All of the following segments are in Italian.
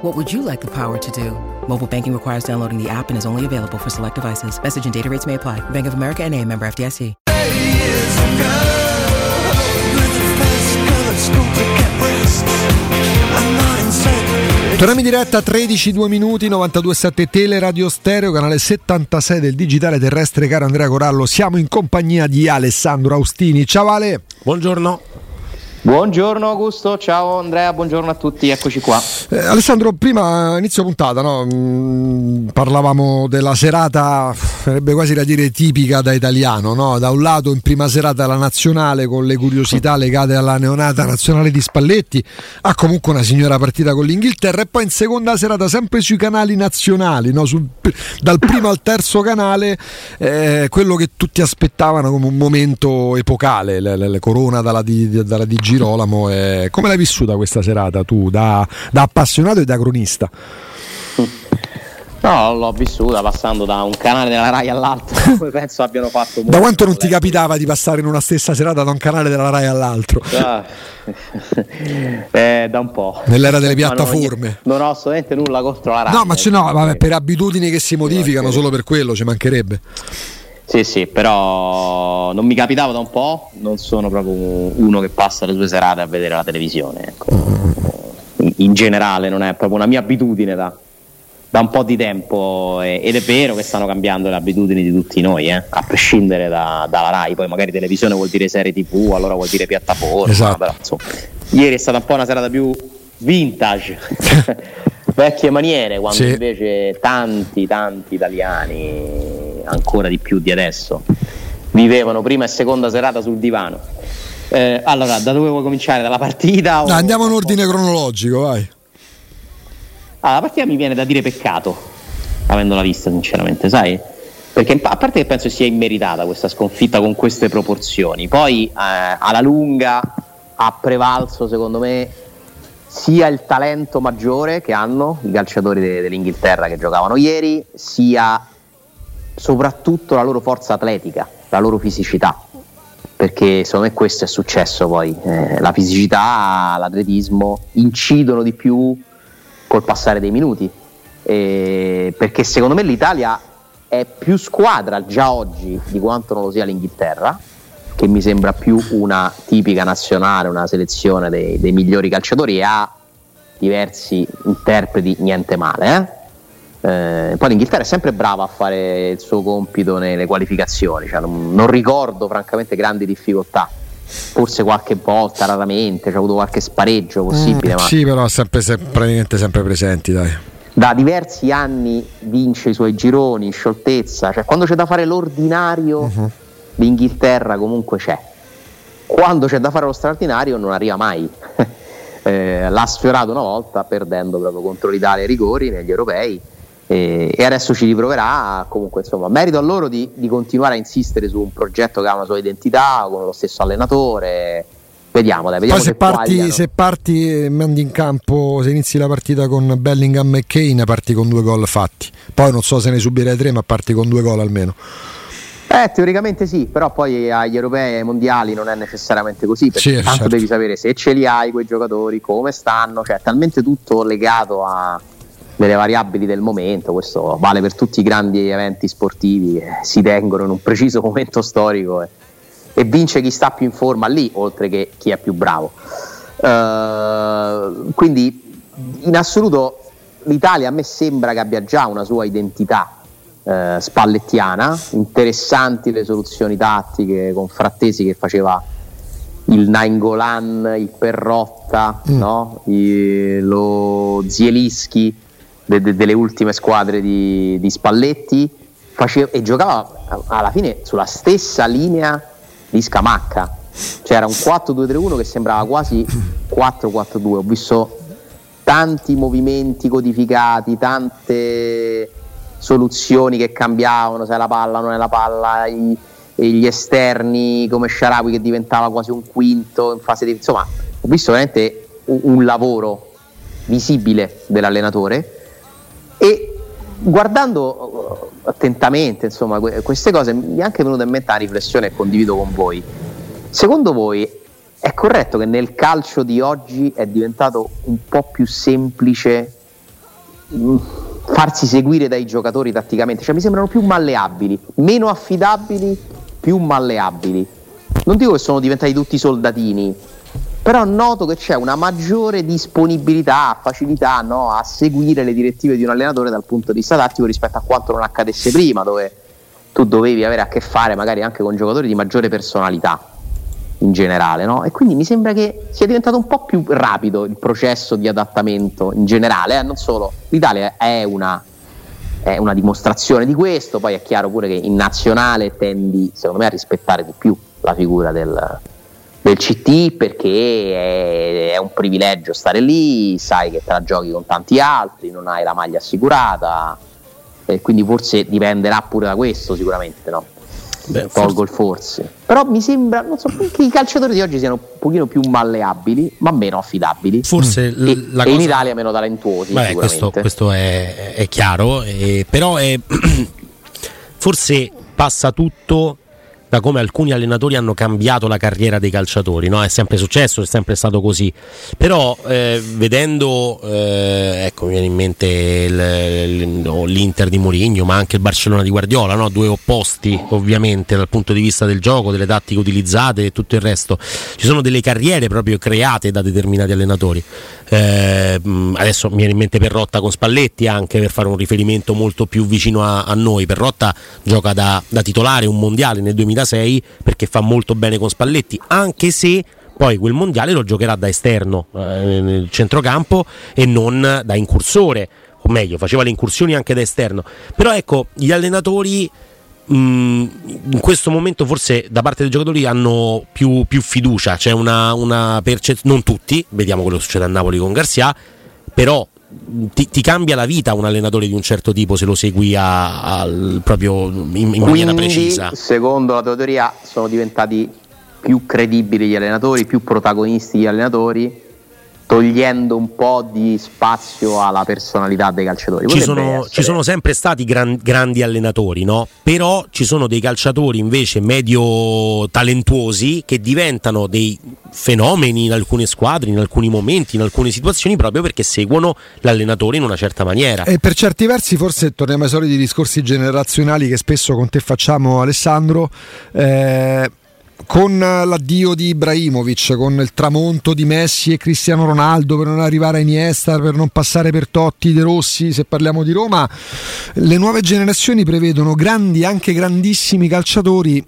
What would you like the power to do? Mobile banking requires downloading the app and is only available for select devices. Message and data rates may apply. Bank of America and a member FDIC. Torniamo in diretta 13 2 minuti 92.7 Tele Radio Stereo canale 76 del digitale terrestre caro Andrea Corallo siamo in compagnia di Alessandro Austini ciao Ale buongiorno Buongiorno Augusto, ciao Andrea, buongiorno a tutti, eccoci qua. Eh, Alessandro, prima inizio puntata, no? mm, parlavamo della serata, sarebbe quasi da dire tipica da italiano, no? da un lato in prima serata la nazionale con le curiosità legate alla neonata nazionale di Spalletti, ha comunque una signora partita con l'Inghilterra e poi in seconda serata sempre sui canali nazionali, no? Sul- dal primo al terzo canale, eh, quello che tutti aspettavano come un momento epocale, la, la- la corona dalla di, dalla di Girolamo. eh. Come l'hai vissuta questa serata tu, da, da appassionato e da cronista? No, l'ho vissuta passando da un canale della Rai all'altro, come penso abbiano fatto Da quanto non ti capitava di passare in una stessa serata da un canale della Rai all'altro? Ah, eh, da un po'. Nell'era delle no, piattaforme. non ho assolutamente nulla contro la Rai. No, ma no, eh. vabbè, per abitudini che si modificano solo per quello, ci mancherebbe. Sì, sì, però non mi capitava da un po', non sono proprio uno che passa le sue serate a vedere la televisione. ecco. In, in generale non è proprio una mia abitudine da, da un po' di tempo e- ed è vero che stanno cambiando le abitudini di tutti noi, eh, a prescindere da- dalla RAI, poi magari televisione vuol dire serie tv, allora vuol dire piattaforma, Esatto. però, insomma, ieri è stata un po' una serata più vintage, vecchie maniere, quando Sì. invece tanti, tanti italiani, ancora di più di adesso, vivevano prima e seconda serata sul divano. Eh, allora, da dove vuoi cominciare? Dalla partita? o- Dai, andiamo in ordine cronologico, vai. Ah, la partita mi viene da dire peccato, avendola vista sinceramente, sai? Perché a parte che penso sia immeritata questa sconfitta con queste proporzioni, poi eh, alla lunga ha prevalso secondo me sia il talento maggiore che hanno i calciatori de- dell'Inghilterra che giocavano ieri, sia soprattutto la loro forza atletica, la loro fisicità. Perché secondo me questo è successo poi. Eh, la fisicità, l'atletismo incidono di più col passare dei minuti. Eh, perché secondo me l'Italia è più squadra già oggi di quanto non lo sia l'Inghilterra, che mi sembra più una tipica nazionale, una selezione dei, dei migliori calciatori e ha diversi interpreti, niente male. eh. Eh, poi l'Inghilterra è sempre brava a fare il suo compito nelle qualificazioni, cioè non, non ricordo francamente grandi difficoltà. Forse qualche volta, raramente, c'è avuto qualche spareggio possibile, ma Sì, però sempre, se- praticamente sempre presenti, dai. da diversi anni vince i suoi gironi in scioltezza, cioè quando c'è da fare l'ordinario l'Inghilterra comunque c'è, quando c'è da fare lo straordinario non arriva mai. Eh, l'ha sfiorato una volta perdendo proprio contro l'Italia ai rigori negli europei e, e adesso ci riproverà comunque insomma merito a loro di, di continuare a insistere su un progetto che ha una sua identità con lo stesso allenatore vediamo dai vediamo Poi se parti, se parti e mandi in campo, se inizi la partita con Bellingham e Kane, parti con due gol fatti. Poi non so se ne subirei tre, ma parti con due gol almeno. Eh, teoricamente sì, però poi agli europei e ai mondiali non è necessariamente così, perché sì, tanto certo. devi sapere se ce li hai quei giocatori, come stanno, cioè è talmente tutto legato a delle variabili del momento, questo vale per tutti i grandi eventi sportivi che si tengono in un preciso momento storico e, e vince chi sta più in forma lì, oltre che chi è più bravo. Uh, quindi in assoluto l'Italia a me sembra che abbia già una sua identità eh, spallettiana, interessanti le soluzioni tattiche con Frattesi che faceva il Nainggolan, il Perrotta, mm. no? I, lo Zielischi de, de, delle ultime squadre di, di Spalletti faceva, e giocava alla fine sulla stessa linea di Scamacca. C'era un 4-2-3-1 che sembrava quasi 4-4-2. Ho visto tanti movimenti codificati, tante soluzioni che cambiavano, se la palla non è la palla, i, gli esterni come Sharawi che diventava quasi un quinto in fase di... insomma ho visto veramente un, un lavoro visibile dell'allenatore e guardando uh, attentamente insomma, queste cose mi è anche venuta in mente una riflessione e condivido con voi secondo voi è corretto che nel calcio di oggi è diventato un po' più semplice mm, farsi seguire dai giocatori tatticamente, cioè mi sembrano più malleabili, meno affidabili, più malleabili. Non dico che sono diventati tutti soldatini, però noto che c'è una maggiore disponibilità, facilità no, a seguire le direttive di un allenatore dal punto di vista tattico rispetto a quanto non accadesse prima, dove tu dovevi avere a che fare magari anche con giocatori di maggiore personalità in generale, no? E quindi mi sembra che sia diventato un po' più rapido il processo di adattamento in generale, eh? non solo. L'Italia è una, è una, dimostrazione di questo, poi è chiaro pure che in nazionale tendi, secondo me, a rispettare di più la figura del, del CT perché è, è, un privilegio stare lì, sai che te la giochi con tanti altri, non hai la maglia assicurata, e quindi forse dipenderà pure da questo sicuramente, no? Beh, tolgo il forse. Però mi sembra, non so, che i calciatori di oggi siano un pochino più malleabili, ma meno affidabili. Forse mm. e, la cosa... e in Italia meno talentuosi. Beh, questo, questo è, è, chiaro, eh, però è, forse passa tutto da come alcuni allenatori hanno cambiato la carriera dei calciatori, no? è sempre successo, è sempre stato così, però eh, vedendo, eh, ecco mi viene in mente il, l'Inter di Mourinho, ma anche il Barcellona di Guardiola, no? due opposti ovviamente dal punto di vista del gioco, delle tattiche utilizzate e tutto il resto, ci sono delle carriere proprio create da determinati allenatori. Eh, adesso mi viene in mente Perrotta con Spalletti anche per fare un riferimento molto più vicino a, a noi. Perrotta gioca da, da titolare un mondiale nel 2006 perché fa molto bene con Spalletti, anche se poi quel mondiale lo giocherà da esterno eh, nel centrocampo e non da incursore, o meglio, faceva le incursioni anche da esterno. Però ecco, gli allenatori Mm, in questo momento forse da parte dei giocatori hanno più, più fiducia, c'è una, una percezione, non tutti, vediamo quello che succede a Napoli con Garcia, però ti, ti, cambia la vita un allenatore di un certo tipo se lo segui a, a, proprio in, in maniera precisa. Secondo la tua teoria sono diventati più credibili gli allenatori, più protagonisti gli allenatori togliendo un po' di spazio alla personalità dei calciatori. Ci sono, ci sono, sempre stati gran, grandi allenatori, no? però ci sono dei calciatori invece medio talentuosi che diventano dei fenomeni in alcune squadre, in alcuni momenti, in alcune situazioni, proprio perché seguono l'allenatore in una certa maniera. E per certi versi forse torniamo ai soliti discorsi generazionali che spesso con te facciamo Alessandro. Eh, con l'addio di Ibrahimovic, con il tramonto di Messi e Cristiano Ronaldo per non arrivare a Iniesta, per non passare per Totti, De Rossi, se parliamo di Roma, le nuove generazioni prevedono grandi, anche grandissimi calciatori.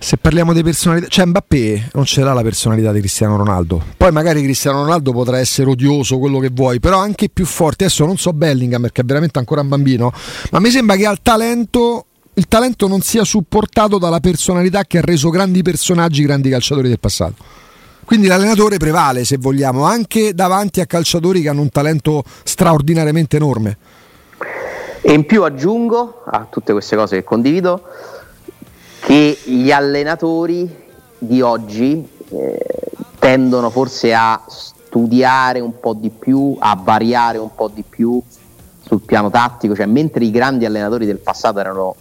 Se parliamo di personalità, cioè Mbappé non ce l'ha la personalità di Cristiano Ronaldo. Poi magari Cristiano Ronaldo potrà essere odioso, quello che vuoi, però anche più forte. Adesso non so Bellingham perché è veramente ancora un bambino, ma mi sembra che ha il talento il talento non sia supportato dalla personalità che ha reso grandi personaggi, grandi calciatori del passato. Quindi l'allenatore prevale, se vogliamo, anche davanti a calciatori che hanno un talento straordinariamente enorme. E in più aggiungo a tutte queste cose che condivido che gli allenatori di oggi eh, tendono forse a studiare un po' di più, a variare un po' di più sul piano tattico, cioè mentre i grandi allenatori del passato erano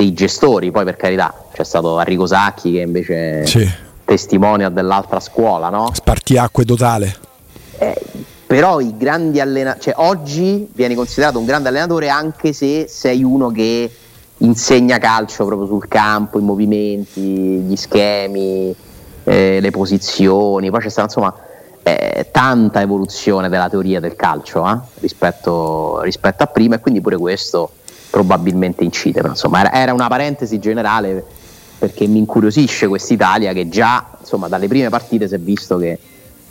dei gestori, poi per carità c'è stato Arrigo Sacchi che invece Sì. testimonia dell'altra scuola, no? Spartiacque totale. Eh, però i grandi allenatori, cioè oggi vieni considerato un grande allenatore anche se sei uno che insegna calcio proprio sul campo, i movimenti, gli schemi, eh, le posizioni, poi c'è stata insomma eh, tanta evoluzione della teoria del calcio eh, rispetto, rispetto a prima e quindi pure questo probabilmente incide, però insomma era, era una parentesi generale perché mi incuriosisce quest'Italia che già insomma dalle prime partite si è visto che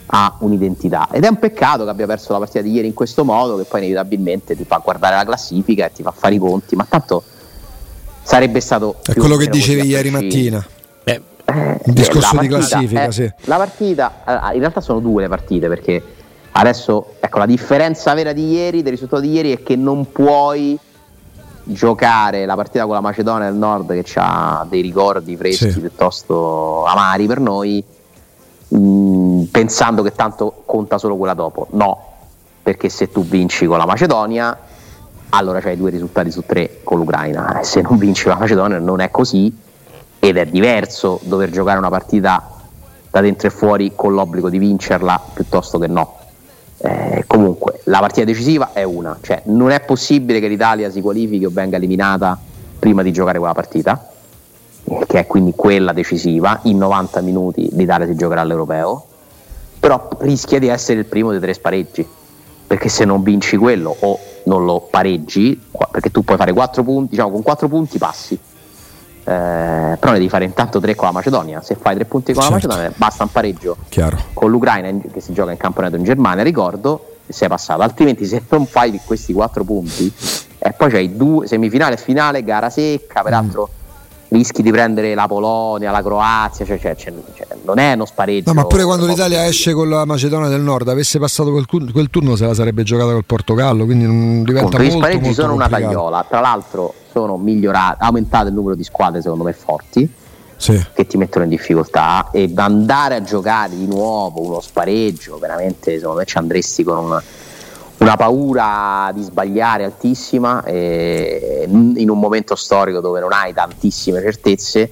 ha un'identità ed è un peccato che abbia perso la partita di ieri in questo modo che poi inevitabilmente ti fa guardare la classifica e ti fa fare i conti ma tanto sarebbe stato È quello che dicevi ieri mattina. Beh, Eh, Il discorso di partita, classifica, eh, sì. La partita, eh, in realtà sono due le partite perché adesso, ecco, la differenza vera di ieri, del risultato di ieri è che non puoi giocare la partita con la Macedonia del Nord che ha dei ricordi freschi Sì. piuttosto amari per noi, mh, pensando che tanto conta solo quella dopo. No, perché se tu vinci con la Macedonia, allora c'hai due risultati su tre con l'Ucraina. E se non vinci con la Macedonia non è così ed è diverso dover giocare una partita da dentro e fuori con l'obbligo di vincerla piuttosto che no. Eh, comunque la partita decisiva è una, cioè non è possibile che l'Italia si qualifichi o venga eliminata prima di giocare quella partita, eh, che è quindi quella decisiva. In 90 minuti l'Italia si giocherà all'europeo, però rischia di essere il primo dei tre spareggi, perché se non vinci quello o non lo pareggi, perché tu puoi fare 4 punti, diciamo con 4 punti passi. Eh, però ne devi fare intanto 3 con la Macedonia. Se fai 3 punti con Certo. la Macedonia, basta un pareggio Chiaro. con l'Ucraina in- che si gioca in campionato in Germania, ricordo, sei passato. Altrimenti, se non fai questi 4 punti, e poi c'hai due semifinale e finale, gara secca, peraltro rischi di prendere la Polonia, la Croazia, cioè, cioè, cioè, cioè, non è uno spareggio. No, ma pure quando l'Italia esce con la Macedonia del Nord, avesse passato quel, quel turno, se la sarebbe giocata col Portogallo. Quindi non diventa gli molto, spareggi molto sono una complicato. tagliola. Tra l'altro, sono migliorati, aumentato il numero di squadre, secondo me, forti. Sì. che ti mettono in difficoltà e andare a giocare di nuovo uno spareggio veramente secondo me ci andresti con una, una paura di sbagliare altissima e in un momento storico dove non hai tantissime certezze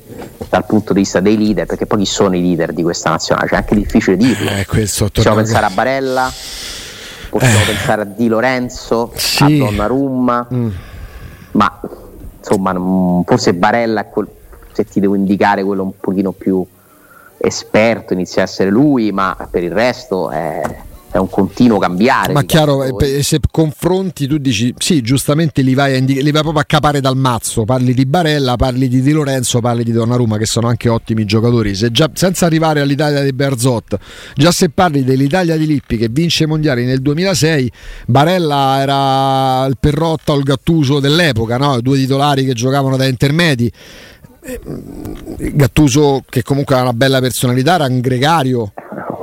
dal punto di vista dei leader perché poi chi sono i leader di questa nazionale c'è anche difficile dirlo Eh, possiamo pensare a Barella possiamo Eh. pensare a Di Lorenzo Sì. a Donnarumma Mm. ma insomma forse Barella è quel- se ti devo indicare quello un pochino più esperto inizia a essere lui ma per il resto è, è un continuo cambiare Ma chiaro, eh, pe- se confronti tu dici sì, giustamente li vai, a indi- li vai proprio a capare dal mazzo, parli di Barella, parli di Di Lorenzo, parli di Donnarumma che sono anche ottimi giocatori, se già, senza arrivare all'Italia di Berzot, già se parli dell'Italia di Lippi che vince i mondiali nel 2006, Barella era il Perrotta o il Gattuso dell'epoca, no? due titolari che giocavano da intermedi. Eh, Gattuso che comunque ha una bella personalità, era un gregario,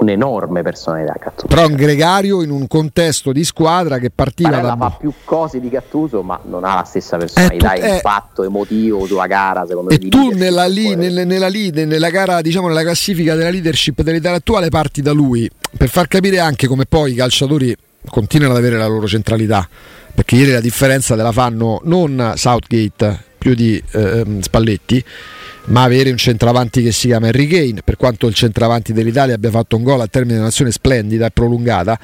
un'enorme personalità Gattuso però un gregario in un contesto di squadra che partiva Barella da fa più cose di Gattuso ma non ha la stessa personalità Eh, tu- eh. impatto emotivo sulla gara secondo me e tu nella, li- nel- nella, lead- nella gara, diciamo nella classifica della leadership dell'Italia attuale parti da lui per far capire anche come poi i calciatori continuano ad avere la loro centralità perché ieri la differenza te la fanno non Southgate più di ehm, Spalletti ma avere un centravanti che si chiama Harry Kane per quanto il centravanti dell'Italia abbia fatto un gol al termine di un'azione splendida e prolungata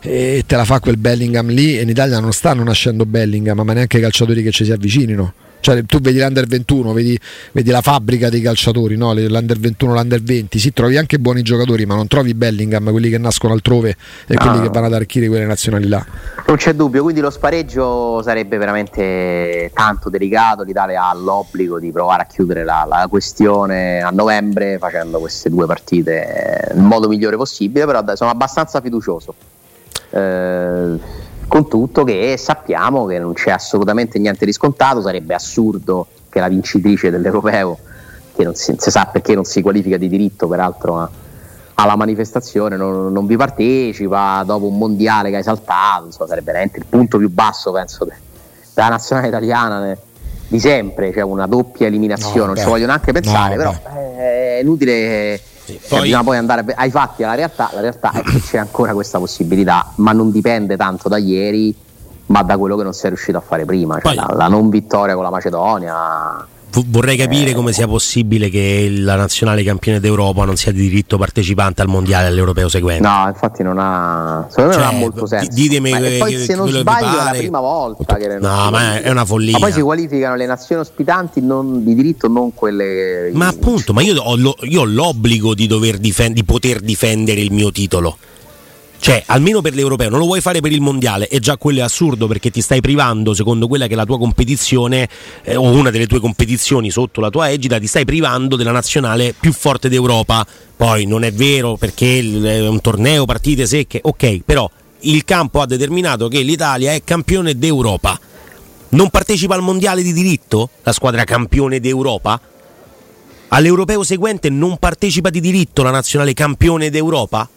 e te la fa quel Bellingham lì e in Italia non stanno nascendo Bellingham ma neanche i calciatori che ci si avvicinino cioè, tu vedi l'Under 21, vedi, vedi la fabbrica dei calciatori, no? L'Under 21, l'Under 20, sì, trovi anche buoni giocatori, ma non trovi Bellingham, quelli che nascono altrove e quelli Ah. che vanno ad arricchire quelle nazionali là. Non c'è dubbio, quindi lo spareggio sarebbe veramente tanto delicato. L'Italia ha l'obbligo di provare a chiudere la, la questione a novembre facendo queste due partite nel modo migliore possibile, però sono abbastanza fiducioso. Eh, con tutto che sappiamo che non c'è assolutamente niente di scontato, sarebbe assurdo che la vincitrice dell'Europeo, che non si, si sa perché non si qualifica di diritto peraltro a, alla manifestazione, non, non vi partecipa dopo un mondiale che hai saltato, insomma, sarebbe veramente il punto più basso, penso, de- della nazionale italiana ne- di sempre, cioè una doppia eliminazione, No, non ci voglio neanche pensare, No, però eh, è inutile poi- bisogna poi andare ai fatti, alla realtà, la realtà è che c'è ancora questa possibilità, ma non dipende tanto da ieri, ma da quello che non si è riuscito a fare prima, cioè Poi- la, la non vittoria con la Macedonia. Vorrei capire Eh. come sia possibile che la nazionale campione d'Europa non sia di diritto partecipante al mondiale all'europeo seguente. No, infatti non ha. Secondo me Cioè, non ha molto di- senso. ditemi Ma- che- poi che- se non sbaglio è la prima volta che No, ma è una follia. Ma poi si qualificano le nazioni ospitanti non, di diritto, non quelle. Ma appunto, ma io ho, lo- io ho l'obbligo di, dover difen- di poter difendere il mio titolo. Cioè, almeno per l'europeo, non lo vuoi fare per il mondiale, e già quello è assurdo perché ti stai privando, secondo quella che è la tua competizione, eh, o una delle tue competizioni sotto la tua egida, ti stai privando della nazionale più forte d'Europa. Poi non è vero perché è un torneo, partite secche, ok, però il campo ha determinato che l'Italia è campione d'Europa. Non partecipa al mondiale di diritto, la squadra campione d'Europa? All'europeo seguente non partecipa di diritto la nazionale campione d'Europa?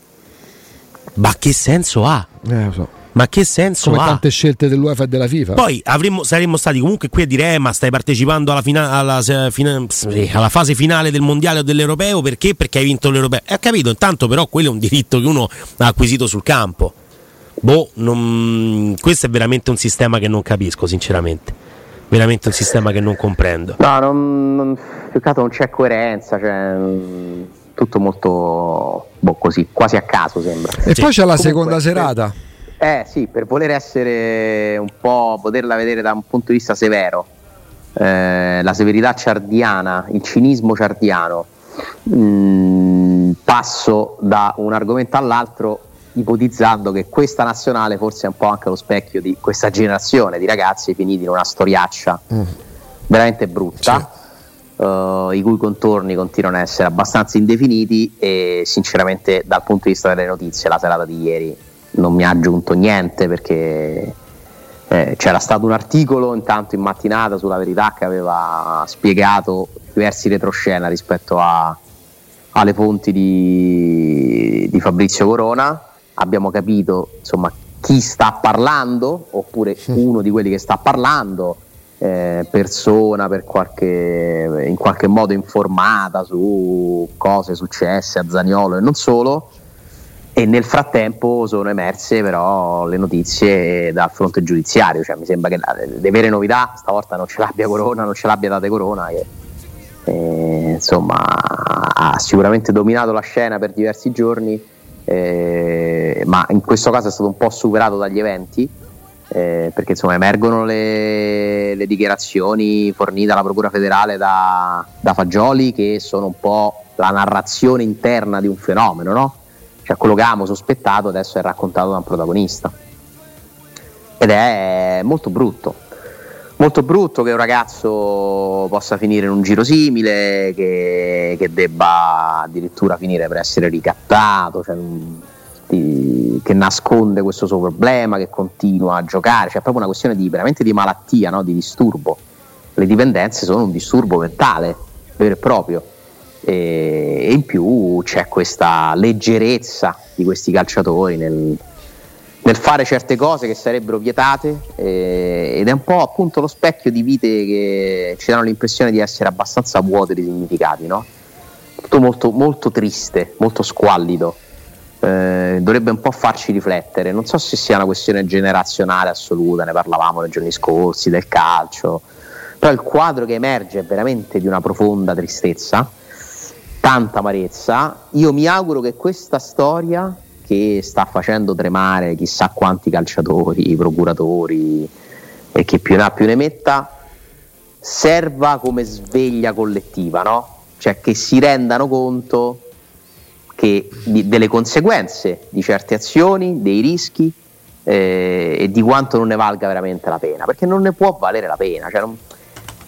Ma che senso ha? Eh, lo so. Ma che senso Come ha? tante scelte dell'UEFA e della FIFA. Poi avremmo- saremmo stati comunque qui a dire: eh, ma stai partecipando alla, fina- alla fina- alla fase finale del mondiale o dell'europeo perché? Perché hai vinto l'europeo. E ho capito, intanto, però, quello è un diritto che uno ha acquisito sul campo. Boh, non- questo è veramente un sistema che non capisco, sinceramente. Veramente un sistema che non comprendo. No, non, non, più che altro non c'è coerenza, cioè, tutto molto boh, così, quasi a caso sembra. e sì. poi c'è la Comunque, seconda serata. Eh sì, per voler essere un po', poterla vedere da un punto di vista severo, eh, la severità ciardiana, il cinismo ciardiano, mm, passo da un argomento all'altro ipotizzando che questa nazionale forse è un po' anche lo specchio di questa generazione di ragazzi finiti in una storiaccia veramente brutta. Eh, i cui contorni continuano a essere abbastanza indefiniti e sinceramente dal punto di vista delle notizie la serata di ieri non mi ha aggiunto niente perché eh, c'era stato un articolo intanto in mattinata sulla verità che aveva spiegato diversi retroscena rispetto a- alle fonti di, di Fabrizio Corona. Abbiamo capito insomma chi sta parlando oppure uno di quelli che sta parlando eh, persona per qualche, in qualche modo informata su cose successe a Zaniolo e non solo e nel frattempo sono emerse però le notizie dal fronte giudiziario, cioè mi sembra che le vere novità stavolta non ce l'abbia Corona, non ce l'abbia Date Corona che eh, insomma ha sicuramente dominato la scena per diversi giorni, eh, ma in questo caso è stato un po' superato dagli eventi. Eh, perché insomma emergono le, le dichiarazioni fornite dalla Procura federale da, da Fagioli che sono un po' la narrazione interna di un fenomeno, no? Cioè quello che avevamo sospettato adesso è raccontato da un protagonista. Ed è molto brutto. Molto brutto che un ragazzo possa finire in un giro simile, che, che debba addirittura finire per essere ricattato, cioè, di- che nasconde questo suo problema, che continua a giocare. C'è proprio una questione di, veramente di malattia, no? di disturbo. Le dipendenze sono un disturbo mentale vero e proprio e, e in più c'è questa leggerezza di questi calciatori nel, nel fare certe cose che sarebbero vietate eh, ed è un po' appunto lo specchio di vite che ci danno l'impressione di essere abbastanza vuote di significati, no? Tutto molto, molto triste, molto squallido. Eh, dovrebbe un po' farci riflettere. Non so se sia una questione generazionale assoluta, ne parlavamo nei giorni scorsi del calcio, però il quadro che emerge è veramente di una profonda tristezza, tanta amarezza. Io mi auguro che questa storia che sta facendo tremare chissà quanti calciatori, procuratori e che più ne ha più ne metta, serva come sveglia collettiva, no? Cioè che si rendano conto che di- delle conseguenze di certe azioni, dei rischi eh, e di quanto non ne valga veramente la pena, perché non ne può valere la pena, cioè non,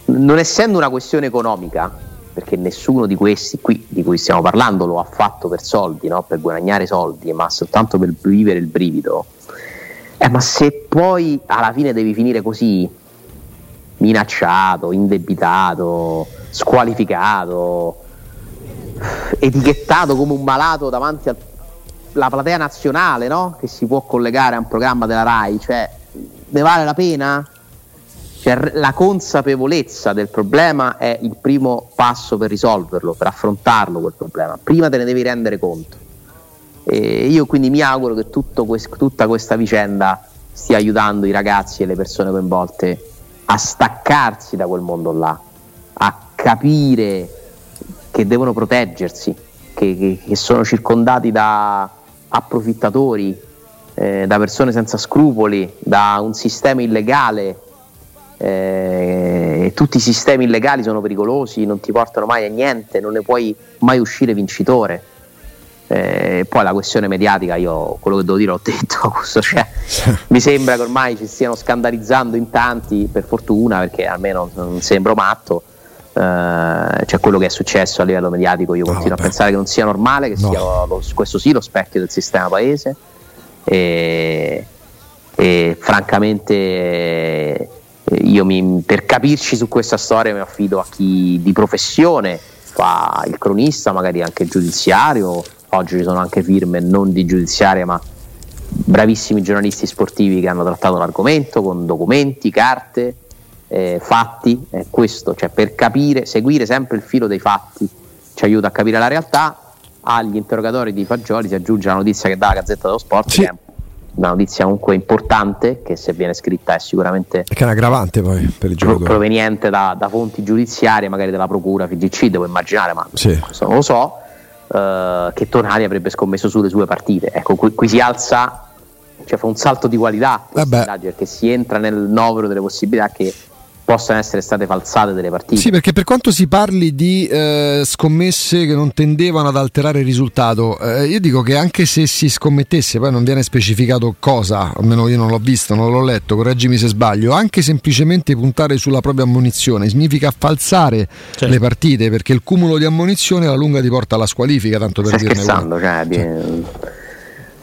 non essendo una questione economica, perché nessuno di questi qui di cui stiamo parlando lo ha fatto per soldi, no? per guadagnare soldi, ma soltanto per vivere il brivido. Eh, ma se poi alla fine devi finire così, minacciato, indebitato, squalificato, etichettato come un malato davanti alla platea nazionale, no? Che si può collegare a un programma della RAI, cioè ne vale la pena? Cioè, la consapevolezza del problema è il primo passo per risolverlo, per affrontarlo quel problema. Prima te ne devi rendere conto. E io quindi mi auguro che quest- tutta questa vicenda stia aiutando i ragazzi e le persone coinvolte a staccarsi da quel mondo là, a capire che devono proteggersi, che, che, che sono circondati da approfittatori, eh, da persone senza scrupoli, da un sistema illegale. Eh, tutti i sistemi illegali sono pericolosi, non ti portano mai a niente, non ne puoi mai uscire vincitore. Eh, poi la questione mediatica, io quello che devo dire l'ho detto, cioè, mi sembra che ormai ci stiano scandalizzando in tanti, per fortuna, perché almeno non sembro matto. Uh, cioè quello che è successo a livello mediatico io continuo no, a pensare che non sia normale che no. sia lo, questo sì lo specchio del sistema paese. E, e francamente io mi, per capirci su questa storia mi affido a chi di professione fa il cronista magari anche il giudiziario. Oggi ci sono anche firme non di giudiziaria ma bravissimi giornalisti sportivi che hanno trattato l'argomento con documenti, carte, eh, fatti, eh, questo, cioè per capire, seguire sempre il filo dei fatti ci aiuta a capire la realtà. Agli interrogatori di Fagioli si aggiunge la notizia che dà la Gazzetta dello Sport, sì. che è una notizia comunque importante, che se viene scritta è sicuramente che è un aggravante poi per il gioco proveniente da, da, fonti giudiziarie, magari della Procura FGC, devo immaginare, ma sì. non lo so uh, che Tonali avrebbe scommesso sulle sue partite. Ecco, qui, qui si alza, cioè fa un salto di qualità perché si entra nel novero delle possibilità che possano essere state falsate delle partite. Sì, perché per quanto si parli di eh, scommesse che non tendevano ad alterare il risultato, eh, io dico che anche se si scommettesse, poi non viene specificato cosa, almeno io non l'ho visto, non l'ho letto, correggimi se sbaglio, anche semplicemente puntare sulla propria ammonizione significa falsare certo. le partite, perché il cumulo di ammonizione alla lunga ti porta alla squalifica, tanto per Stai dirne una. Cioè, cioè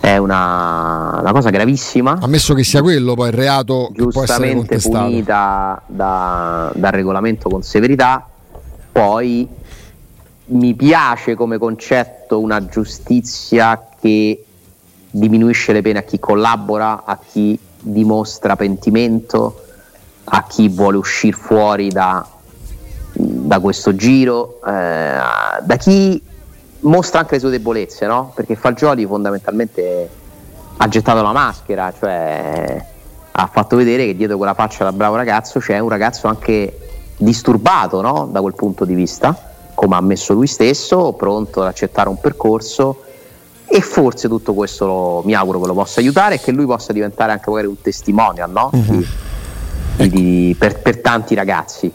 è una, una, cosa gravissima. Ammesso che sia quello poi il reato giustamente punita da, dal regolamento con severità, poi mi piace come concetto una giustizia che diminuisce le pene a chi collabora, a chi dimostra pentimento, a chi vuole uscire fuori da, da questo giro, eh, da chi mostra anche le sue debolezze, no? Perché Fagioli fondamentalmente ha gettato la maschera, cioè ha fatto vedere che dietro quella faccia da bravo ragazzo c'è un ragazzo anche disturbato, no? Da quel punto di vista, come ha ammesso lui stesso, pronto ad accettare un percorso e forse tutto questo lo, mi auguro che lo possa aiutare e che lui possa diventare anche magari un testimonial, no? Uh-huh. Di, di, per, per tanti ragazzi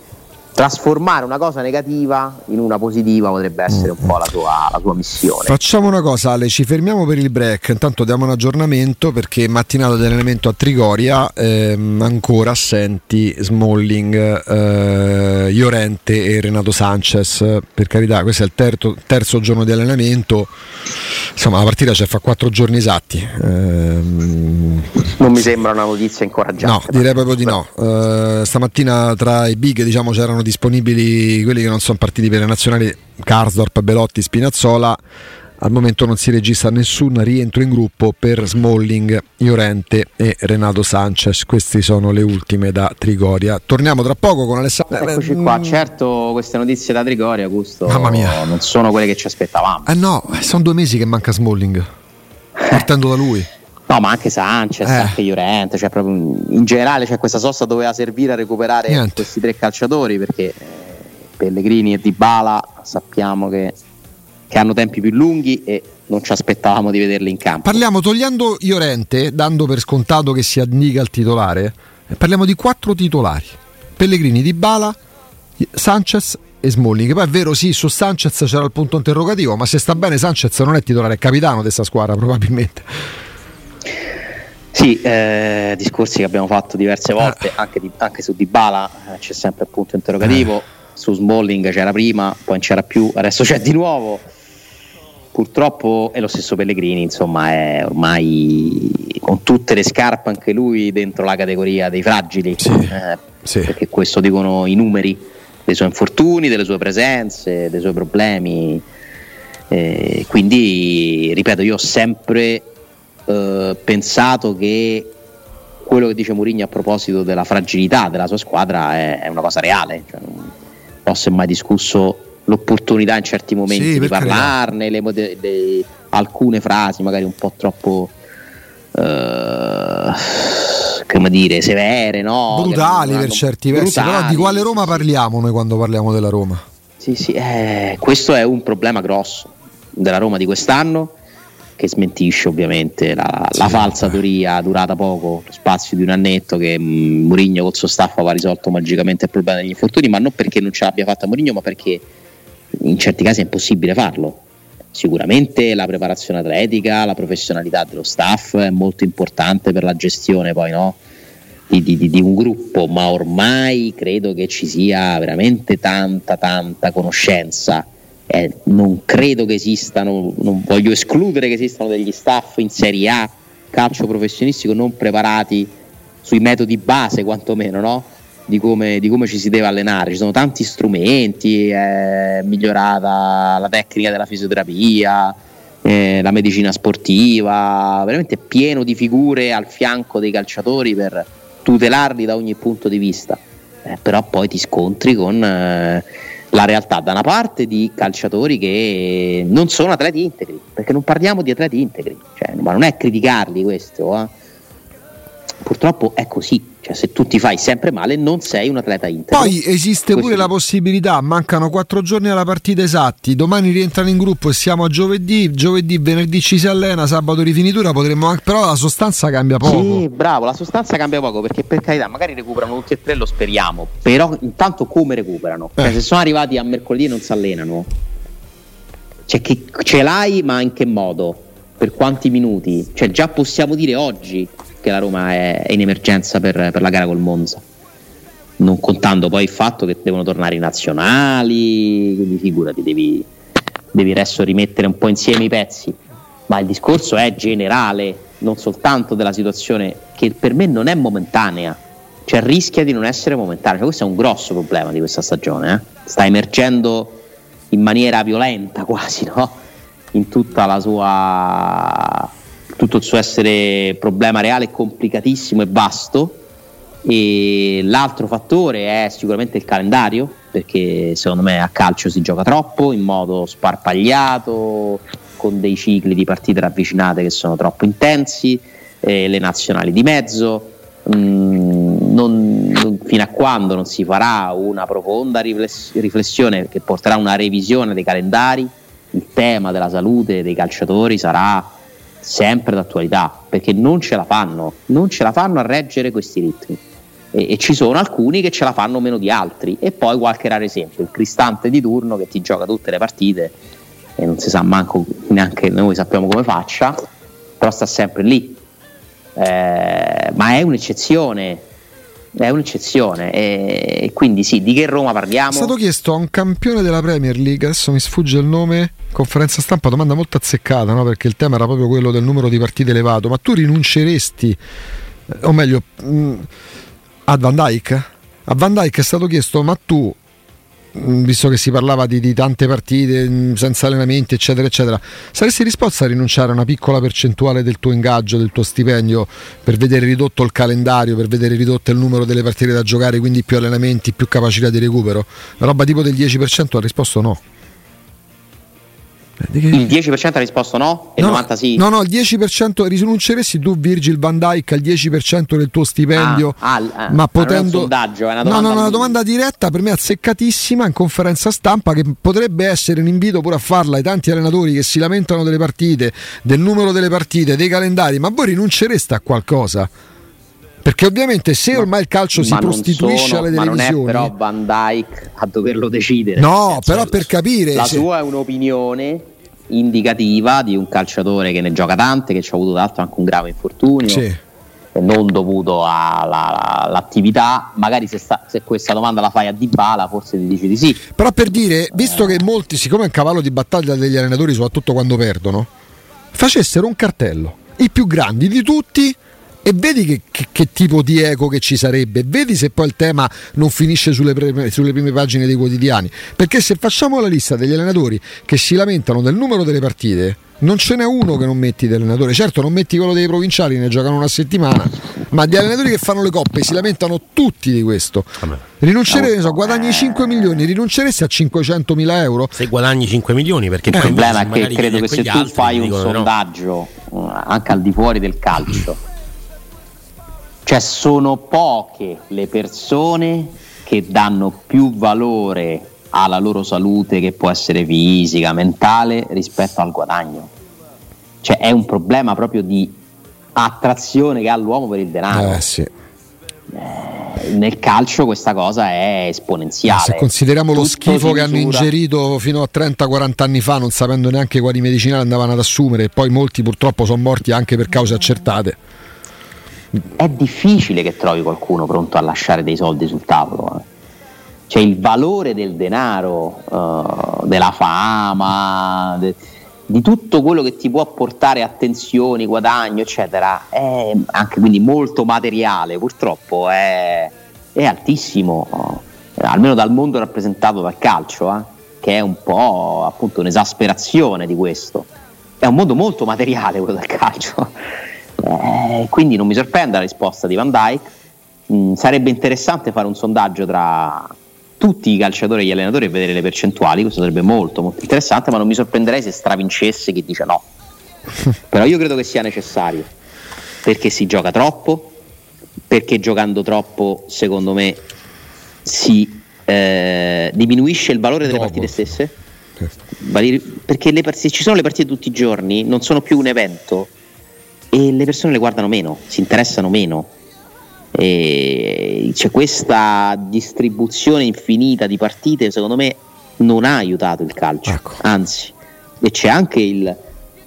trasformare una cosa negativa in una positiva potrebbe essere un po' la tua, la tua, missione. Facciamo una cosa Ale, ci fermiamo per il break, intanto diamo un aggiornamento perché mattinata di allenamento a Trigoria, ehm, ancora assenti Smalling, eh, Iorente e Renato Sanchez, per carità questo è il terzo, terzo giorno di allenamento, insomma la partita ci fa quattro giorni esatti. Ehm, non mi sembra una notizia incoraggiante. No, direi proprio di no. Uh, stamattina tra i big diciamo c'erano disponibili quelli che non sono partiti per le nazionali, Karsdorp, Belotti, Spinazzola. Al momento non si registra nessun rientro in gruppo per Smalling, Iorente e Renato Sanchez. Queste sono le ultime da Trigoria. Torniamo tra poco con Alessandro. Eccoci qua, certo queste notizie da Trigoria, Gusto, Mamma mia. non sono quelle che ci aspettavamo. Eh no, sono due mesi che manca Smalling, partendo da lui. No, ma anche Sanchez, eh. anche Llorente, cioè proprio in generale cioè, questa sosta doveva servire a recuperare Niente. questi tre calciatori perché eh, Pellegrini e Dybala sappiamo che, che, hanno tempi più lunghi e non ci aspettavamo di vederli in campo. Parliamo togliendo Llorente, dando per scontato che si addica il titolare, parliamo di quattro titolari. Pellegrini, Dybala, Sanchez e Smalling. Poi è vero, sì, su Sanchez c'era il punto interrogativo, ma se sta bene Sanchez non è titolare, è capitano di questa squadra probabilmente. Sì, eh, discorsi che abbiamo fatto diverse volte, ah. anche, di, anche su Dybala eh, c'è sempre il punto interrogativo, eh. su Smalling c'era prima, poi non c'era più, adesso c'è di nuovo. Purtroppo è lo stesso Pellegrini, insomma, è ormai con tutte le scarpe anche lui dentro la categoria dei fragili, sì, eh, sì. perché questo dicono i numeri dei suoi infortuni, delle sue presenze, dei suoi problemi. Eh, quindi, ripeto, io ho sempre eh, pensato che quello che dice Mourinho a proposito della fragilità della sua squadra è, è una cosa reale. Cioè, non ho mai discusso l'opportunità in certi momenti sì, di parlarne, le, le, le, alcune frasi magari un po' troppo uh, come dire, severe, no? brutali per certi versi. Però di quale Roma parliamo noi quando parliamo della Roma? Sì, sì, eh, questo è un problema grosso della Roma di quest'anno che smentisce ovviamente la, sì, la falsa teoria durata poco, lo spazio di un annetto che mm, Mourinho col suo staff aveva risolto magicamente il problema degli infortuni, ma non perché non ce l'abbia fatta Mourinho, ma perché in certi casi è impossibile farlo. Sicuramente la preparazione atletica, la professionalità dello staff è molto importante per la gestione poi no? di, di, di, un gruppo, ma ormai credo che ci sia veramente tanta, tanta conoscenza eh, non credo che esistano, non voglio escludere che esistano degli staff in Serie A calcio professionistico non preparati sui metodi base quantomeno, no? Di come, di come, ci si deve allenare. Ci sono tanti strumenti, è migliorata la tecnica della fisioterapia, eh, la medicina sportiva, veramente pieno di figure al fianco dei calciatori per tutelarli da ogni punto di vista. Eh, però poi ti scontri con... La realtà da una parte di calciatori che non sono atleti integri, perché non parliamo di atleti integri, cioè, ma non è criticarli questo, eh. Purtroppo è così, cioè, se tu ti fai sempre male non sei un atleta integro. Poi esiste pure la possibilità, mancano quattro giorni alla partita esatti, domani rientrano in gruppo e siamo a giovedì, giovedì, venerdì ci si allena, sabato rifinitura, potremmo anche, però la sostanza cambia poco. Sì, bravo, la sostanza cambia poco perché per carità magari recuperano tutti e tre, lo speriamo, però intanto come recuperano? Cioè, eh. Cioè, se sono arrivati a mercoledì e non si allenano, cioè che ce l'hai ma in che modo? Per quanti minuti? Cioè già possiamo dire oggi che la Roma è, in emergenza per, per la gara col Monza non contando poi il fatto che devono tornare i nazionali, quindi figurati, devi, devi adesso rimettere un po' insieme i pezzi, ma il discorso è generale, non soltanto della situazione che per me non è momentanea, cioè rischia di non essere momentanea, cioè, questo è un grosso problema di questa stagione, eh? sta emergendo in maniera violenta quasi, no? in tutta la sua tutto il suo essere problema reale complicatissimo e vasto. E l'altro fattore è sicuramente il calendario, perché secondo me a calcio si gioca troppo in modo sparpagliato, con dei cicli di partite ravvicinate che sono troppo intensi, eh, le nazionali di mezzo. Mm, non, non, fino a quando non si farà una profonda riflessione che porterà a una revisione dei calendari, il tema della salute dei calciatori sarà sempre d'attualità, perché non ce la fanno, non ce la fanno a reggere questi ritmi. E, e, ci sono alcuni che ce la fanno meno di altri. E poi qualche raro esempio, il cristante di turno che ti gioca tutte le partite e non si sa manco neanche noi sappiamo come faccia, però sta sempre lì. Eh, ma è un'eccezione, è un'eccezione e quindi sì, di che Roma parliamo? È stato chiesto a un campione della Premier League, adesso mi sfugge il nome, conferenza stampa, domanda molto azzeccata, no? perché il tema era proprio quello del numero di partite elevato, ma tu rinunceresti, eh, o meglio, mm, a Van Dyke? A Van Dyke è stato chiesto, ma tu visto che si parlava di, di, tante partite mm, senza allenamenti, eccetera, eccetera, saresti disposto a rinunciare a una piccola percentuale del tuo ingaggio, del tuo stipendio, per vedere ridotto il calendario, per vedere ridotto il numero delle partite da giocare, quindi più allenamenti, più capacità di recupero? Una roba tipo del 10% ha risposto no. Il 10% ha risposto no? E no, il 90% sì? No, no, il 10% rinunceresti tu, Virgil van Dyke, al 10% del tuo stipendio, ah, ah, ma potendo. è un sondaggio, è una domanda. No, no, una domanda diretta per me azzeccatissima in conferenza stampa che potrebbe essere un invito pure a farla ai tanti allenatori che si lamentano delle partite, del numero delle partite, dei calendari, ma voi rinuncereste a qualcosa? Perché ovviamente se ormai il calcio si prostituisce sono, alle televisioni. Ma non è però Van Dyke a doverlo decidere. No, però per capire. La se... sua è un'opinione indicativa di un calciatore che ne gioca tante, che ci ha avuto d'altro anche un grave infortunio. Sì. Non dovuto all'attività, magari se, sta, se, questa domanda la fai a Dybala, forse ti dici di sì. Però per dire, visto che molti, siccome è un cavallo di battaglia degli allenatori, soprattutto quando perdono, facessero un cartello, i più grandi di tutti, e vedi che, che, che, tipo di eco che ci sarebbe, vedi se poi il tema non finisce sulle, pre, sulle, prime pagine dei quotidiani, perché se facciamo la lista degli allenatori che si lamentano del numero delle partite, non ce n'è uno che non metti di allenatore, certo non metti quello dei provinciali, ne giocano una settimana, ma di allenatori che fanno le coppe si lamentano tutti di questo. Rinunceresti, so, guadagni 5 milioni, rinunceresti a 500 mila euro? Se guadagni 5 milioni, perché il problema è che credo che se tu fai un sondaggio no. Eh, anche al di fuori del calcio Cioè sono poche le persone che danno più valore alla loro salute che può essere fisica, mentale rispetto al guadagno. Cioè è un problema proprio di attrazione che ha l'uomo per il denaro. Eh, sì. Eh, nel calcio questa cosa è esponenziale. Se consideriamo lo Tutto schifo si che hanno ingerito fino a 30-40 anni fa, non sapendo neanche quali medicinali andavano ad assumere, e poi molti purtroppo sono morti anche per cause accertate. È difficile che trovi qualcuno pronto a lasciare dei soldi sul tavolo. eh. Cioè il valore del denaro, eh, della fama, de- di tutto quello che ti può portare attenzioni, guadagno, eccetera, è anche quindi molto materiale, purtroppo è, è altissimo, eh, almeno dal mondo rappresentato dal calcio, eh, che è un po' appunto un'esasperazione di questo. È un mondo molto materiale quello del calcio. Eh, quindi non mi sorprende la risposta di Van Dyke. Mm, sarebbe interessante fare un sondaggio tra tutti i calciatori e gli allenatori e vedere le percentuali, questo sarebbe molto molto interessante, ma non mi sorprenderei se stravincesse chi dice no. Però io credo che sia necessario, perché si gioca troppo, perché giocando troppo, secondo me, si eh, diminuisce il valore delle Dopo. partite stesse. Vali- Perché le se ci sono le partite tutti i giorni, non sono più un evento e le persone le guardano meno, si interessano meno. E c'è questa distribuzione infinita di partite, secondo me, non ha aiutato il calcio, Ecco. anzi, e c'è anche il,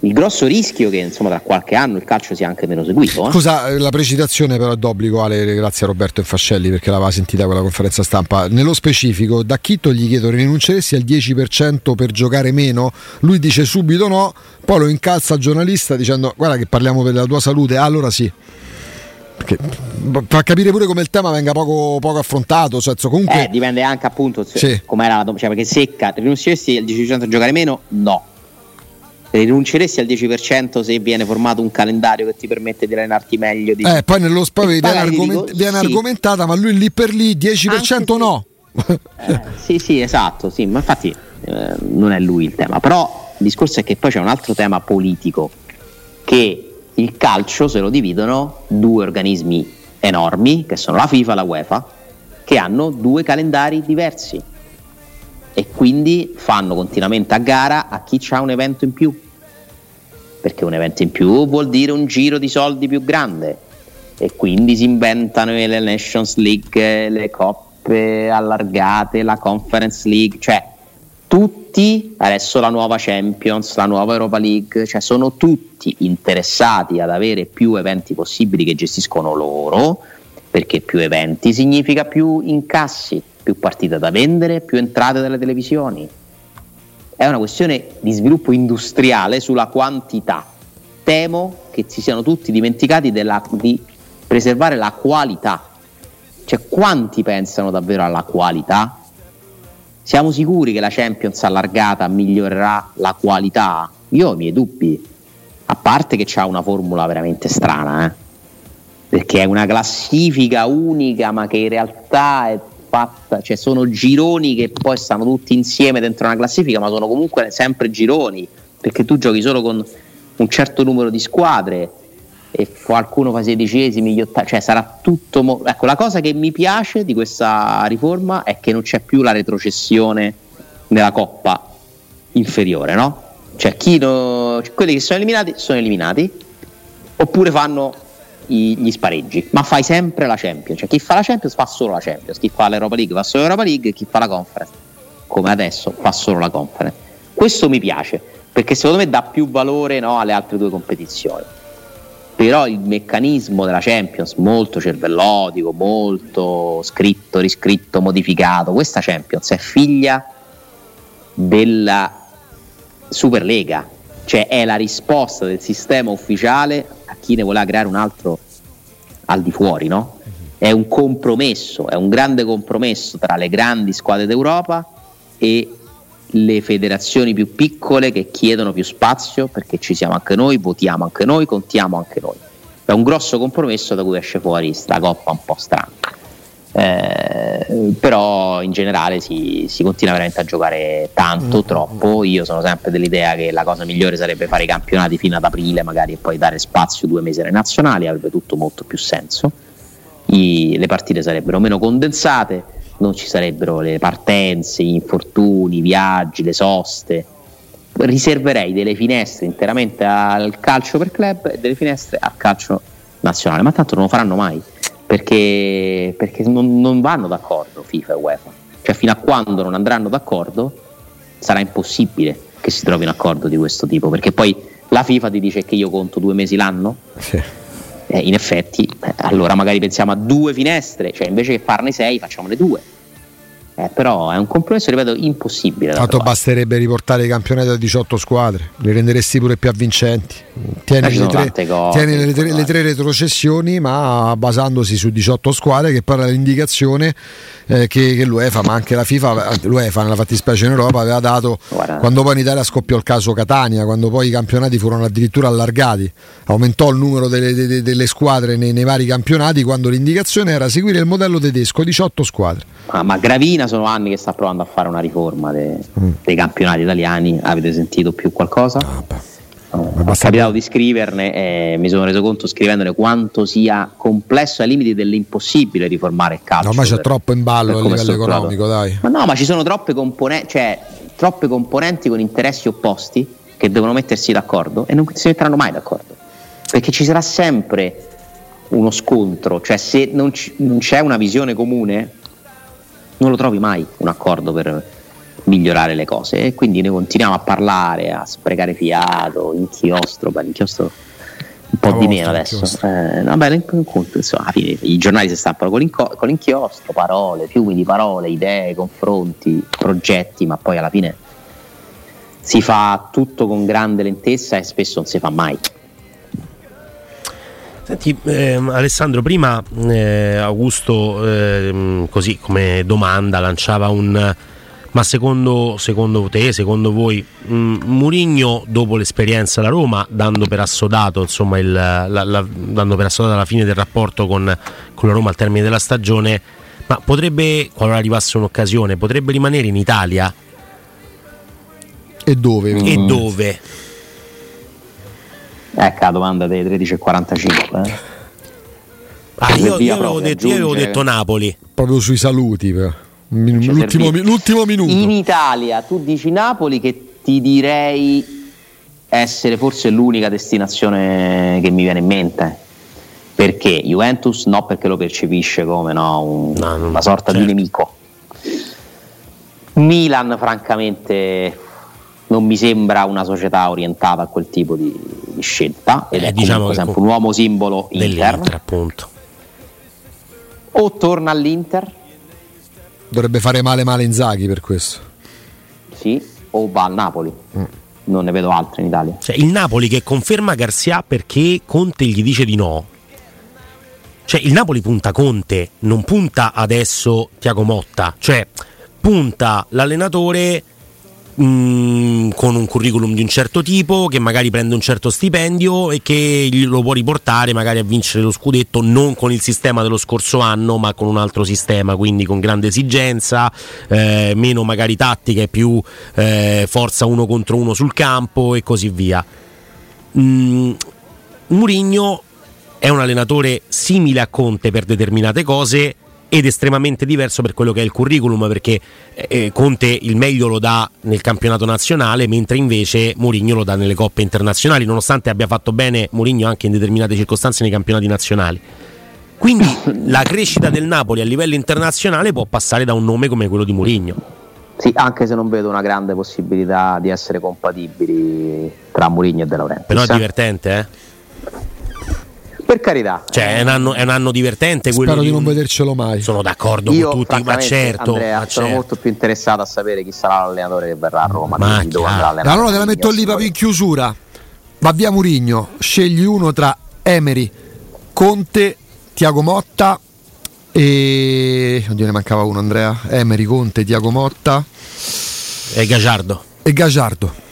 il grosso rischio che insomma tra qualche anno il calcio sia anche meno seguito. eh. Scusa, eh, la precisazione però è d'obbligo, Ale, grazie a Roberto Infascelli perché l'aveva sentita quella conferenza stampa. Nello specifico, da Chitto gli chiedo rinunceresti al 10% per giocare meno? Lui dice subito no, poi lo incalza il giornalista dicendo guarda che parliamo per la tua salute, allora sì. Perché fa capire pure come il tema venga poco, poco affrontato, cioè, comunque... Eh, dipende anche appunto Sì. com'era la dom- cioè perché secca, rinunceresti al 10% a giocare meno? No. Rinunceresti al 10% se viene formato un calendario che ti permette di allenarti meglio? Di... Eh, poi nello spavio viene, argoment- dico, viene sì. argomentata, ma lui lì per lì 10% Anche se- no. Eh, sì, sì, esatto, sì, ma infatti eh, non è lui il tema. Però il discorso è che poi c'è un altro tema politico, che il calcio se lo dividono due organismi enormi, che sono la FIFA e la UEFA, che hanno due calendari diversi e quindi fanno continuamente a gara a chi ha un evento in più. Perché un evento in più vuol dire un giro di soldi più grande. E quindi si inventano le Nations League, le coppe allargate, la Conference League, cioè tutti, adesso la nuova Champions, la nuova Europa League, cioè sono tutti interessati ad avere più eventi possibili che gestiscono loro, perché più eventi significa più incassi, più partite da vendere, più entrate dalle televisioni. È una questione di sviluppo industriale sulla quantità. Temo che si siano tutti dimenticati della- di preservare la qualità. Cioè, quanti pensano davvero alla qualità? Siamo sicuri che la Champions allargata migliorerà la qualità? Io ho i miei dubbi. A parte che c'ha una formula veramente strana, eh? perché è una classifica unica, ma che in realtà è fatta, cioè sono gironi che poi stanno tutti insieme dentro una classifica, ma sono comunque sempre gironi, perché tu giochi solo con un certo numero di squadre e qualcuno fa sedicesimi, gli ottavi, cioè sarà tutto. mo- ecco, la cosa che mi piace di questa riforma è che non c'è più la retrocessione nella coppa inferiore, no? Cioè, no- cioè, quelli che sono eliminati sono eliminati, oppure fanno i- gli spareggi, ma fai sempre la Champions. Cioè, chi fa la Champions fa solo la Champions, chi fa l'Europa League fa solo l'Europa League, chi fa la Conference, come adesso, fa solo la Conference. Questo mi piace, perché secondo me dà più valore no, alle altre due competizioni. Però il meccanismo della Champions, molto cervellotico, molto scritto, riscritto, modificato, questa Champions è figlia della Superlega, cioè è la risposta del sistema ufficiale chi ne voleva creare un altro al di fuori, no? È un compromesso, è un grande compromesso tra le grandi squadre d'Europa e le federazioni più piccole che chiedono più spazio perché ci siamo anche noi, votiamo anche noi, contiamo anche noi. È un grosso compromesso da cui esce fuori sta coppa un po' strana. Eh, però in generale si, si continua veramente a giocare tanto, troppo. Io sono sempre dell'idea che la cosa migliore sarebbe fare i campionati fino ad aprile, magari e poi dare spazio due mesi alle nazionali, avrebbe tutto molto più senso. i, le partite sarebbero meno condensate, non ci sarebbero le partenze, gli infortuni, i viaggi, le soste. Riserverei delle finestre interamente al calcio per club e delle finestre al calcio nazionale, ma tanto non lo faranno mai perché, perché non, non vanno d'accordo FIFA e UEFA. Cioè, fino a quando non andranno d'accordo, sarà impossibile che si trovi un accordo di questo tipo, perché poi la FIFA ti dice che io conto due mesi l'anno. Sì. Eh, in effetti, eh, allora magari pensiamo a due finestre, cioè invece che farne sei, facciamone due. Eh, però è un compromesso, ripeto, impossibile. Tanto basterebbe riportare i campionati a 18 squadre, li renderesti pure più avvincenti. Tieni, Eh, le tre, cose tieni le, tre, le tre retrocessioni, ma basandosi su 18 squadre, che poi era l'indicazione eh, che, che l'UEFA, ma anche la FIFA, l'UEFA nella fattispecie in Europa, aveva dato Guarda. quando poi in Italia scoppiò il caso Catania, quando poi i campionati furono addirittura allargati, aumentò il numero delle, delle- delle squadre nei, nei vari campionati, quando l'indicazione era seguire il modello tedesco, 18 squadre. Ma, ma Gravina sono anni che sta provando a fare una riforma de- dei campionati italiani. Avete sentito più qualcosa? No, Ho basta- capitato di scriverne e mi sono reso conto scrivendone quanto sia complesso ai limiti dell'impossibile riformare il calcio. No, ormai c'è per- troppo in ballo a è livello economico, dai. Ma no, ma ci sono troppe componenti, cioè troppe componenti con interessi opposti che devono mettersi d'accordo e non si metteranno mai d'accordo. Perché ci sarà sempre uno scontro, cioè se non, ci- non c'è una visione comune, non lo trovi mai un accordo per migliorare le cose. E quindi noi continuiamo a parlare, a sprecare fiato, inchiostro, beh, l'inchiostro un po' di meno adesso. Eh, vabbè, l'in- insomma, alla fine i giornali si stampano con, l'inco- con l'inchiostro, parole, fiumi di parole, idee, confronti, progetti, ma poi alla fine si fa tutto con grande lentezza e spesso non si fa mai. Senti, ehm, Alessandro, prima eh, Augusto, ehm, così come domanda, lanciava un. Ma secondo, secondo te, secondo voi, mh, Murigno dopo l'esperienza alla Roma, dando per assodato, insomma, il, la, la- dando per assodata la fine del rapporto con, con la Roma al termine della stagione, ma potrebbe, qualora arrivasse un'occasione, potrebbe rimanere in Italia E dove? e dove? Ecco la domanda dei 13.45. Eh. Ah, io, io avevo detto, io avevo detto Napoli. Proprio sui saluti. però. Cioè, l'ultimo, mi- l'ultimo minuto. In Italia, tu dici Napoli che ti direi essere forse l'unica destinazione che mi viene in mente. Perché Juventus no, perché lo percepisce come no, un- No, non- una sorta certo. di nemico. Milan, francamente, non mi sembra una società orientata a quel tipo di, di scelta. Ed Eh, è diciamo sempre un uomo simbolo Dell'Inter, Inter. appunto. O torna all'Inter, Dovrebbe fare male male Inzaghi per questo. sì, o va al Napoli. Mm. Non ne vedo altri in Italia. Cioè, il Napoli che conferma Garzia perché Conte gli dice di no. Cioè, il Napoli punta Conte, non punta adesso Tiago Motta. Cioè, punta l'allenatore mh, con un curriculum di un certo tipo, che magari prende un certo stipendio e che lo può riportare magari a vincere lo scudetto non con il sistema dello scorso anno, ma con un altro sistema, quindi con grande esigenza, eh, meno magari tattica e più eh, forza uno contro uno sul campo e così via. Mm, Murigno è un allenatore simile a Conte per determinate cose ed estremamente diverso per quello che è il curriculum perché eh, Conte il meglio lo dà nel campionato nazionale mentre invece Mourinho lo dà nelle coppe internazionali nonostante abbia fatto bene Mourinho anche in determinate circostanze nei campionati nazionali quindi la crescita del Napoli a livello internazionale può passare da un nome come quello di Mourinho Sì, anche se non vedo una grande possibilità di essere compatibili tra Mourinho e De Laurentiis. però è eh. divertente eh? Per carità. cioè è un anno, è un anno divertente quello Spero di non vedercelo mai. sono d'accordo Io con tutti ma certo, Andrea, ma sono certo. molto più interessato a sapere chi sarà l'allenatore che verrà a Roma. Ma Allora te la metto lì proprio in chiusura. Va via Murigno, scegli uno tra Emery, Conte, Tiago Motta e... Oddio ne mancava uno Andrea. Emery, Conte, Tiago Motta è Gagliardo e Gagliardo.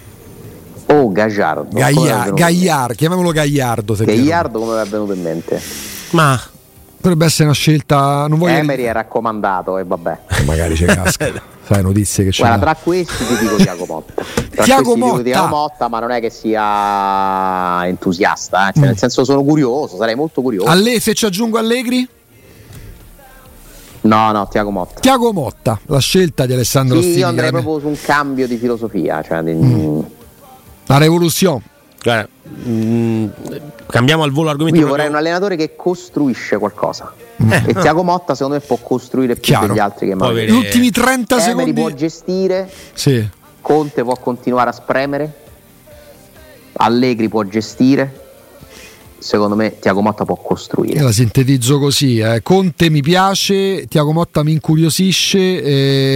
Oh, Gagliardo. Gaia- venuto in Gagliar, chiamiamolo Gagliardo. se. Gagliardo come è venuto in mente? ma Potrebbe essere una scelta... Non voglio... Emery è raccomandato e vabbè. Magari ci casca. Sai notizie che c'è. Guarda, tra questi ti dico Tiago Motta. Tra Tiago Motta. Tiago Motta, ma non è che sia entusiasta, eh. cioè, nel senso sono curioso, sarei molto curioso. Alle, se ci aggiungo Allegri? No, no, Tiago Motta. Tiago Motta, la scelta di Alessandro Sì, io andrei proprio su un cambio di filosofia. Cioè, di- Mm. La rivoluzione. Guarda, mm, cambiamo al volo argomento. Io vorrei un allenatore che costruisce qualcosa. E Tiago Motta, secondo me, può costruire più Chiaro. degli altri che magari. Gli ultimi 30 Emery secondi. può gestire, Sì. Conte può continuare a spremere, Allegri può gestire. Secondo me, Tiago Motta può costruire. Io la sintetizzo così: eh. Conte mi piace, Tiago Motta mi incuriosisce,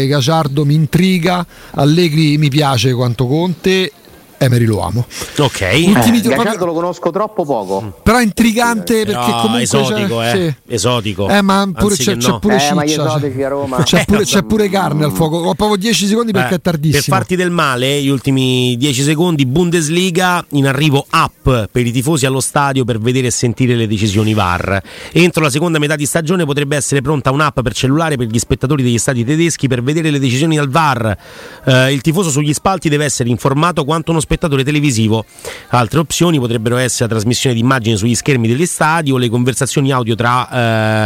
eh, Gaciardo mi intriga, Allegri mi piace quanto Conte, Emery lo amo. Ok. Ultimi Eh, Gaciardo lo conosco troppo poco. Però è intrigante perché Però comunque esotico, c'è, eh. sì. Esotico. Eh, ma pure c'è, c'è no. pure Eh, ciccia, esotici a Roma. C'è pure, c'è pure Mm. carne al fuoco. Ho proprio 10 secondi perché Eh, è tardissimo. Per farti del male, gli ultimi 10 secondi, Bundesliga in arrivo app per i tifosi allo stadio per vedere e sentire le decisioni VAR. Entro la seconda metà di stagione potrebbe essere pronta un'app per cellulare per gli spettatori degli stadi tedeschi per vedere le decisioni dal VAR. Eh, il tifoso sugli spalti deve essere informato quanto uno spettatore televisivo. Altre opzioni potrebbero essere la trasmissione di immagini sugli schermi degli stadi o le conversazioni audio tra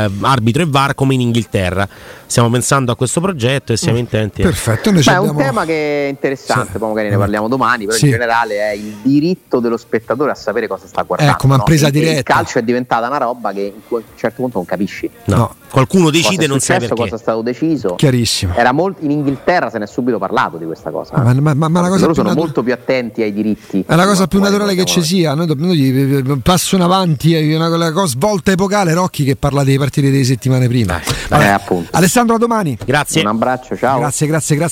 eh, arbitro e VAR come in Inghilterra. Stiamo pensando a questo progetto e siamo intenti. a- Perfetto, noi ci Beh, è un abbiamo- tema che è interessante, Sì. poi magari ne parliamo domani, però Sì. in generale è il diritto dello spettatore a sapere cosa sta guardando. Ecco, ma no? presa e Il diretta. calcio è diventata una roba che a un certo punto non capisci. No. No. Qualcuno Cosa decide è e non sai successo, perché. cosa è stato deciso. Chiarissimo. Era molto, in Inghilterra se ne è subito parlato di questa cosa. Ma- ma- ma- ma la cosa loro sono natu- molto più attenti ai diritti. È la cosa più naturale che ci sia. Noi, dobbiamo- noi eh, passo in avanti, è una, una cosa svolta epocale. Rocchi che parla dei partiti delle settimane prima. Eh, appunto. Alessandro, a domani. Grazie. Un abbraccio, ciao. Grazie, grazie, grazie.